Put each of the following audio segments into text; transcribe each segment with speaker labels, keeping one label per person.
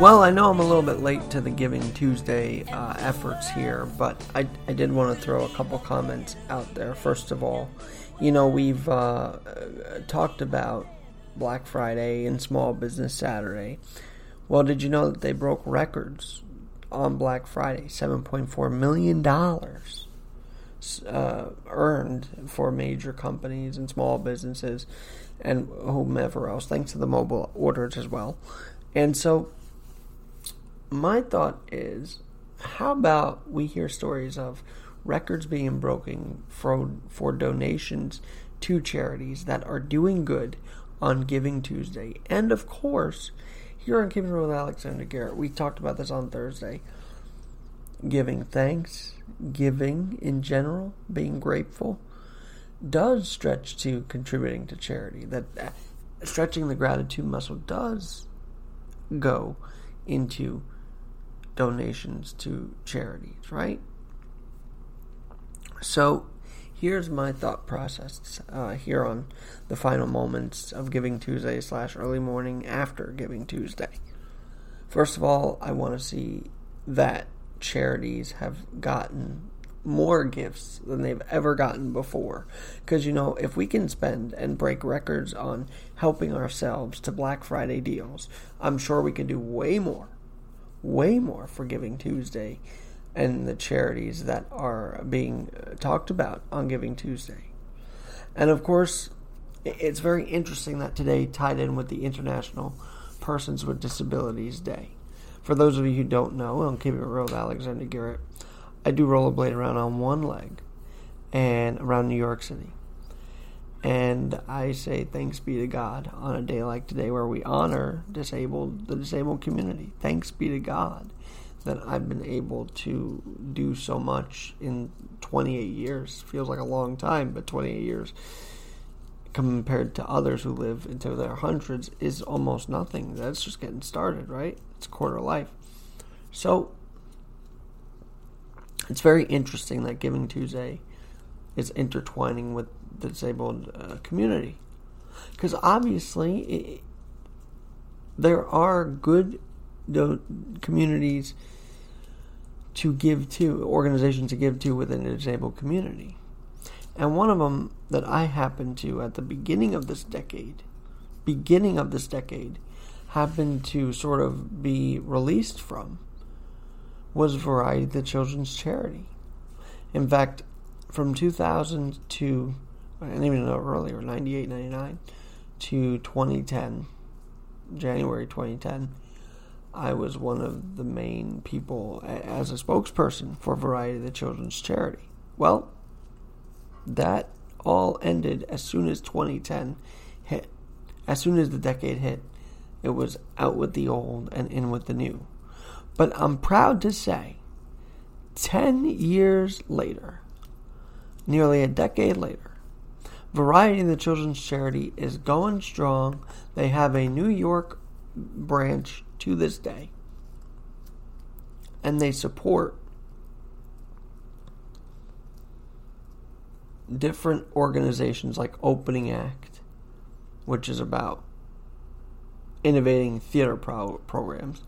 Speaker 1: Well, I know I'm a little bit late to the Giving Tuesday uh, efforts here, but I, I did want to throw a couple comments out there. First of all, you know, we've uh, talked about Black Friday and Small Business Saturday. Well, did you know that they broke records on Black Friday? $7.4 million uh, earned for major companies and small businesses and whomever else, thanks to the mobile orders as well. And so, my thought is how about we hear stories of records being broken for, for donations to charities that are doing good on Giving Tuesday? And of course, here on Keeping It with Alexander Garrett, we talked about this on Thursday. Giving thanks, giving in general, being grateful, does stretch to contributing to charity. That uh, stretching the gratitude muscle does go into donations to charities, right? So, here's my thought process uh, here on the final moments of Giving Tuesday slash early morning after Giving Tuesday. First of all, I want to see that charities have gotten more gifts than they've ever gotten before. Because, you know, if we can spend and break records on helping ourselves to Black Friday deals, I'm sure we could do way more, way more for Giving Tuesday and the charities that are being uh, talked about on Giving Tuesday. And of course, it's very interesting that today tied in with the International Persons with Disabilities Day. For those of you who don't know, I'm keeping it real with Alexander Garrett. I do rollerblade around on one leg and around New York City. And I say thanks be to God on a day like today where we honor disabled the disabled community. Thanks be to God that I've been able to do so much in 28 years. Feels like a long time, but 28 years compared to others who live into their hundreds is almost nothing. That's just getting started, right? It's quarter life. So it's very interesting that Giving Tuesday is intertwining with the disabled uh, community. Because obviously, it, there are good do- communities to give to, organizations to give to within the disabled community. And one of them that I happened to at the beginning of this decade, beginning of this decade, happened to sort of be released from was Variety the Children's Charity. In fact, from 2000 to, I didn't even know earlier, 98, 99 to 2010, January 2010, I was one of the main people as a spokesperson for Variety the Children's Charity. Well, that all ended as soon as 2010 hit. As soon as the decade hit, it was out with the old and in with the new. But I'm proud to say, 10 years later, nearly a decade later, Variety the Children's Charity is going strong. They have a New York branch to this day. And they support different organizations like Opening Act, which is about innovating theater pro- programs.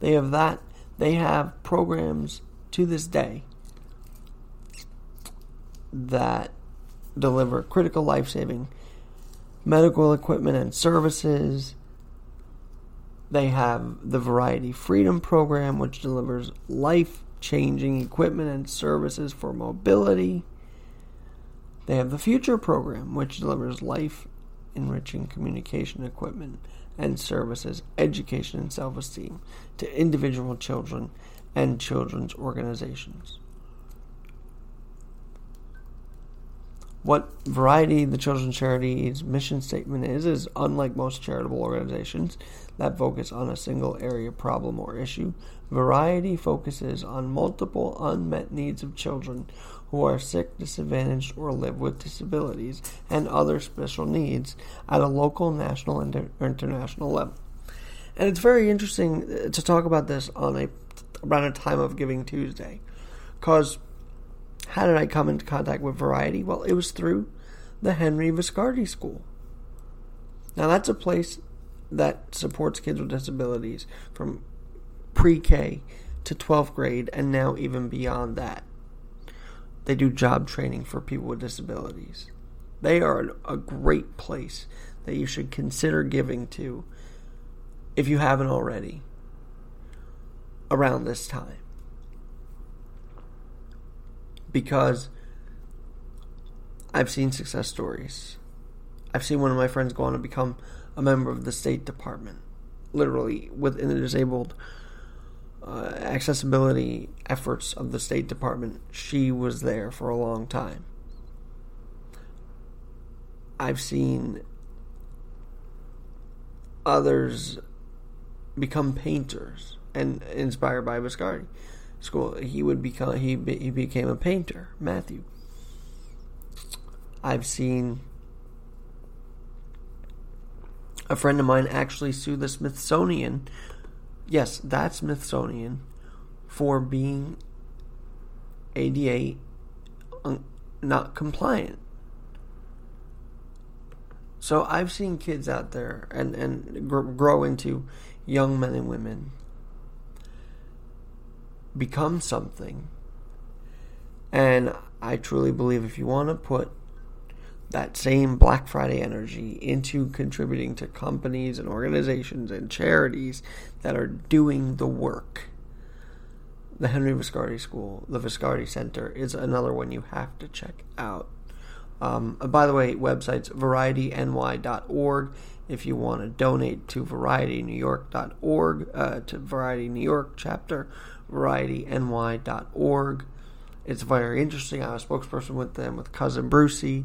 Speaker 1: They have that. They have programs to this day that deliver critical life saving medical equipment and services. They have the Variety Freedom Program, which delivers life changing equipment and services for mobility. They have the Future Program, which delivers life enriching communication equipment and services, education, and self esteem to individual children and children's organizations. What Variety, the Children's Charity's mission statement is, is unlike most charitable organizations that focus on a single area problem or issue, Variety focuses on multiple unmet needs of children who are sick, disadvantaged, or live with disabilities and other special needs at a local, national, and international level. And it's very interesting uh, to talk about this on a around a time of Giving Tuesday, because how did I come into contact with Variety? Well, it was through the Henry Viscardi School. Now, that's a place that supports kids with disabilities from pre K to 12th grade and now even beyond that. They do job training for people with disabilities. They are a great place that you should consider giving to if you haven't already around this time because I've seen success stories. I've seen one of my friends go on to become a member of the State Department, literally within the disabled uh, accessibility efforts of the State Department. She was there for a long time. I've seen others become painters and inspired by Viscardi school. He would become he he became a painter, Matthew. I've seen a friend of mine actually sue the Smithsonian. Yes, that Smithsonian for being ADA not compliant. So I've seen kids out there and and gr- grow into young men and women become something. And I truly believe if you want to put that same Black Friday energy into contributing to companies and organizations and charities that are doing the work. The Henry Viscardi School, the Viscardi Center, is another one you have to check out. Um, by the way, websites varietyny.org if you want to donate to varietynewyork.org, uh, to Variety New York chapter, varietyny.org. It's very interesting. I'm a spokesperson with them, with Cousin Brucie,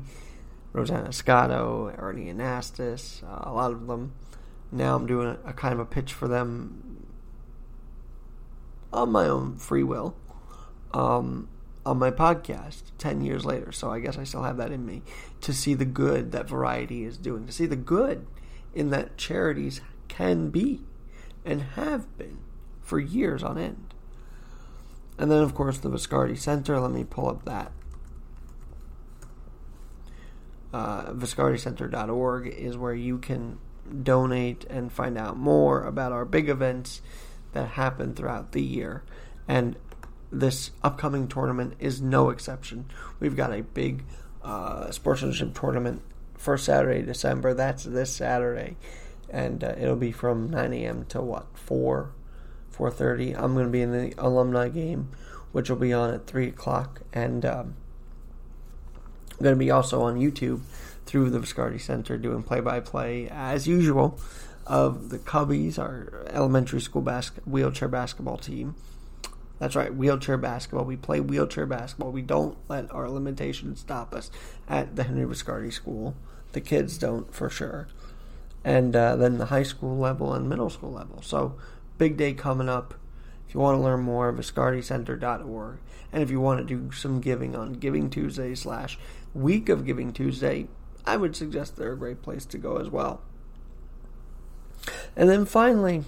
Speaker 1: Rosanna Scotto, Ernie Anastos, uh, a lot of them. Now I'm doing a, a kind of a pitch for them on my own free will um, on my podcast 10 years later. So I guess I still have that in me to see the good that Variety is doing, to see the good in that charities can be and have been for years on end. And then, of course, the Viscardi Center. Let me pull up that. Uh, ViscardiCenter.org is where you can donate and find out more about our big events that happen throughout the year. And this upcoming tournament is no exception. We've got a big uh, sportsmanship tournament first Saturday December. That's this Saturday, and uh, it'll be from 9 a.m. to what 4 4:30. I'm going to be in the alumni game, which will be on at 3 o'clock, and um, I'm going to be also on YouTube through the Viscardi Center doing play-by-play as usual of the Cubbies, our elementary school bas- wheelchair basketball team. That's right, wheelchair basketball. We play wheelchair basketball. We don't let our limitations stop us at the Henry Viscardi School. The kids don't, for sure. And uh, then the high school level and middle school level. So big day coming up. If you want to learn more, viscardicenter.org. And if you want to do some giving on Giving Tuesday slash Week of Giving Tuesday, I would suggest they're a great place to go as well. And then finally,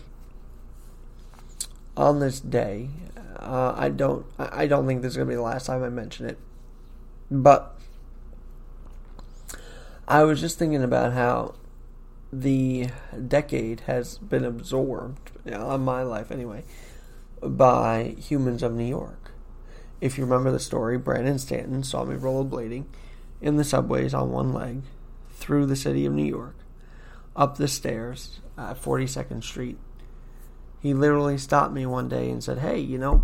Speaker 1: on this day, uh, I don't I don't think this is gonna be the last time I mention it, but I was just thinking about how the decade has been absorbed, you know, on my life anyway, by humans of New York. If you remember the story, Brandon Stanton saw me rollerblading in the subways on one leg through the city of New York, up the stairs at 42nd Street. He literally stopped me one day and said, Hey, you know,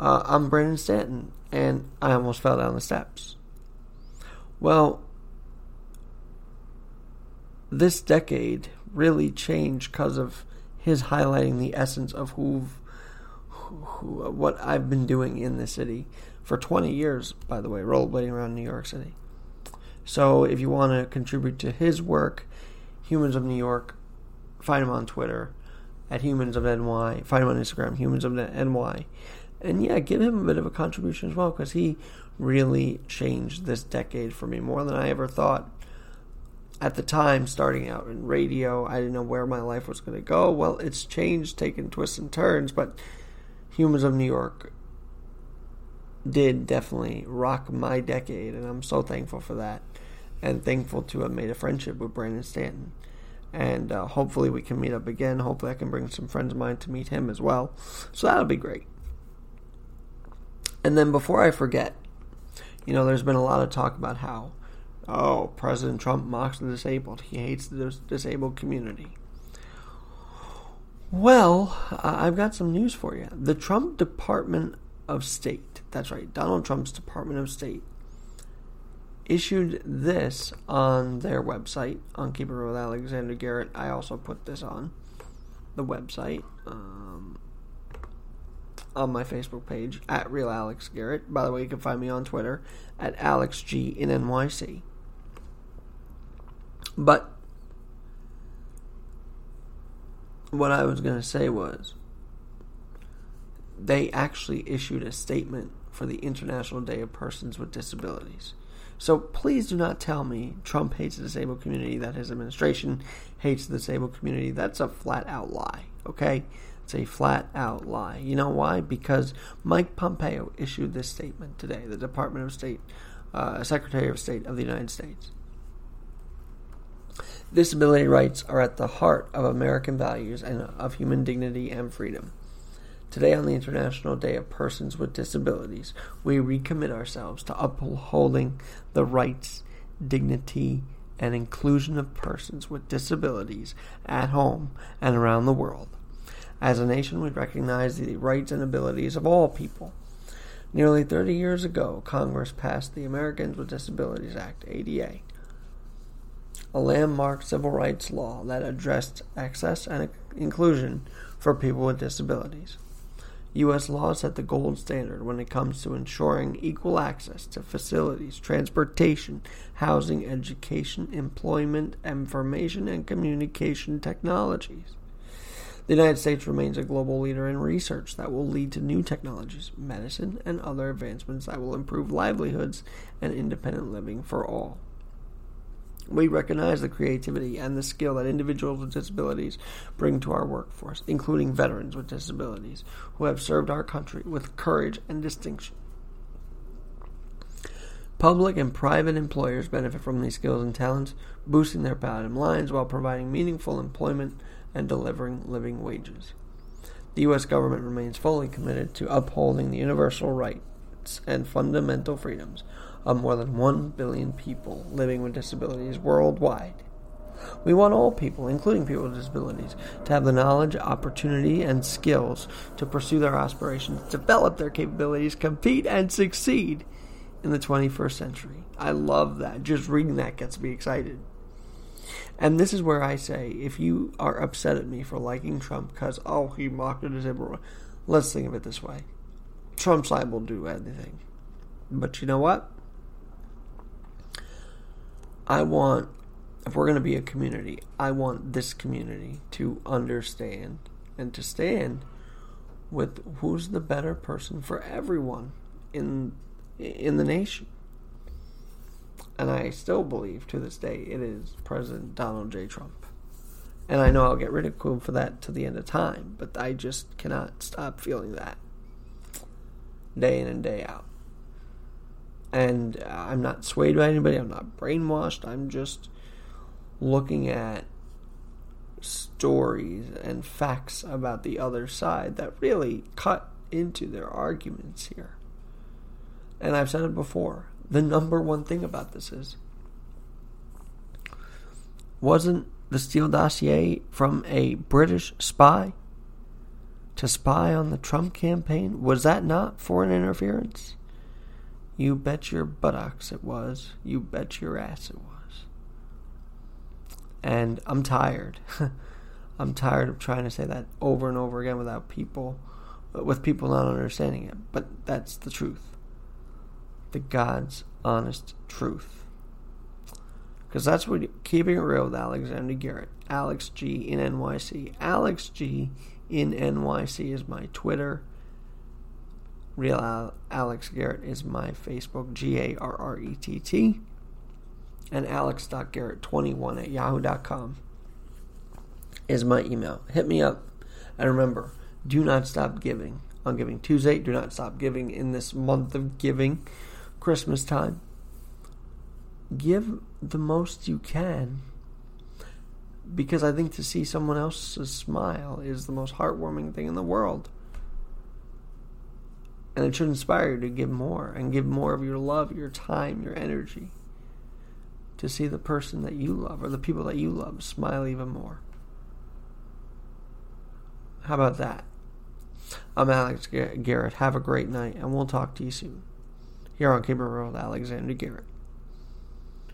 Speaker 1: uh, I'm Brandon Stanton. And I almost fell down the steps. Well, this decade really changed because of his highlighting the essence of who, who, what I've been doing in the city for 20 years, by the way, rollerblading around New York City. So if you want to contribute to his work, Humans of New York, find him on Twitter at Humans of NY, find him on Instagram, Humans of NY. And yeah, give him a bit of a contribution as well because he really changed this decade for me more than I ever thought at the time, starting out in radio, I didn't know where my life was going to go. Well, it's changed, taken twists and turns, but Humans of New York did definitely rock my decade, and I'm so thankful for that. And thankful to have made a friendship with Brandon Stanton. And uh, hopefully we can meet up again. Hopefully I can bring some friends of mine to meet him as well. So that'll be great. And then before I forget, you know, there's been a lot of talk about how Oh, President Trump mocks the disabled. He hates the dis- disabled community. Well, I've got some news for you. The Trump Department of State, that's right, Donald Trump's Department of State, issued this on their website, on Keep It with Alexander Garrett. I also put this on the website, um, on my Facebook page, at Real Alex Garrett. By the way, you can find me on Twitter at AlexG in NYC. But what I was going to say was they actually issued a statement for the International Day of Persons with Disabilities. So please do not tell me Trump hates the disabled community, that his administration hates the disabled community. That's a flat out lie, okay? It's a flat out lie. You know why? Because Mike Pompeo issued this statement today, the Department of State, uh, Secretary of State of the United States. Disability rights are at the heart of American values and of human dignity and freedom. Today, on the International Day of Persons with Disabilities, we recommit ourselves to upholding the rights, dignity, and inclusion of persons with disabilities at home and around the world. As a nation, we recognize the rights and abilities of all people. Nearly 30 years ago, Congress passed the Americans with Disabilities Act, ADA a landmark civil rights law that addressed access and inclusion for people with disabilities. U.S. law set the gold standard when it comes to ensuring equal access to facilities, transportation, housing, education, employment, information, and communication technologies. The United States remains a global leader in research that will lead to new technologies, medicine, and other advancements that will improve livelihoods and independent living for all. We recognize the creativity and the skill that individuals with disabilities bring to our workforce, including veterans with disabilities who have served our country with courage and distinction. Public and private employers benefit from these skills and talents, boosting their bottom lines while providing meaningful employment and delivering living wages. The U.S. government remains fully committed to upholding the universal rights and fundamental freedoms of more than 1 billion people living with disabilities worldwide. We want all people, including people with disabilities, to have the knowledge, opportunity, and skills to pursue their aspirations, develop their capabilities, compete, and succeed in the 21st century. I love that. Just reading that gets me excited. And this is where I say if you are upset at me for liking Trump because, oh, he mocked the disabled, let's think of it this way Trump's liable to do anything. But you know what? I want, if we're going to be a community, I want this community to understand and to stand with who's the better person for everyone in in the nation. And I still believe to this day it is President Donald J. Trump. And I know I'll get ridiculed for that to the end of time, but I just cannot stop feeling that day in and day out. And I'm not swayed by anybody. I'm not brainwashed. I'm just looking at stories and facts about the other side that really cut into their arguments here. And I've said it before. The number one thing about this is wasn't the Steele dossier from a British spy to spy on the Trump campaign? Was that not foreign interference? You bet your buttocks it was. You bet your ass it was. And I'm tired. I'm tired of trying to say that over and over again without people, uh, with people not understanding it. But that's the truth. The God's honest truth. Because that's what keeping it real with Alexander Garrett. Alex G in NYC. Alex G in NYC is my Twitter. Real Al- Alex Garrett is my Facebook. G A R R E T T. And alex.garrett21 at yahoo.com is my email. Hit me up. And remember, do not stop giving on Giving Tuesday. Do not stop giving in this month of giving, Christmas time. Give the most you can because I think to see someone else's smile is the most heartwarming thing in the world. And it should inspire you to give more and give more of your love, your time, your energy to see the person that you love or the people that you love smile even more. How about that? I'm Alex Garrett. Have a great night, and we'll talk to you soon. Here on Real with Alexander Garrett.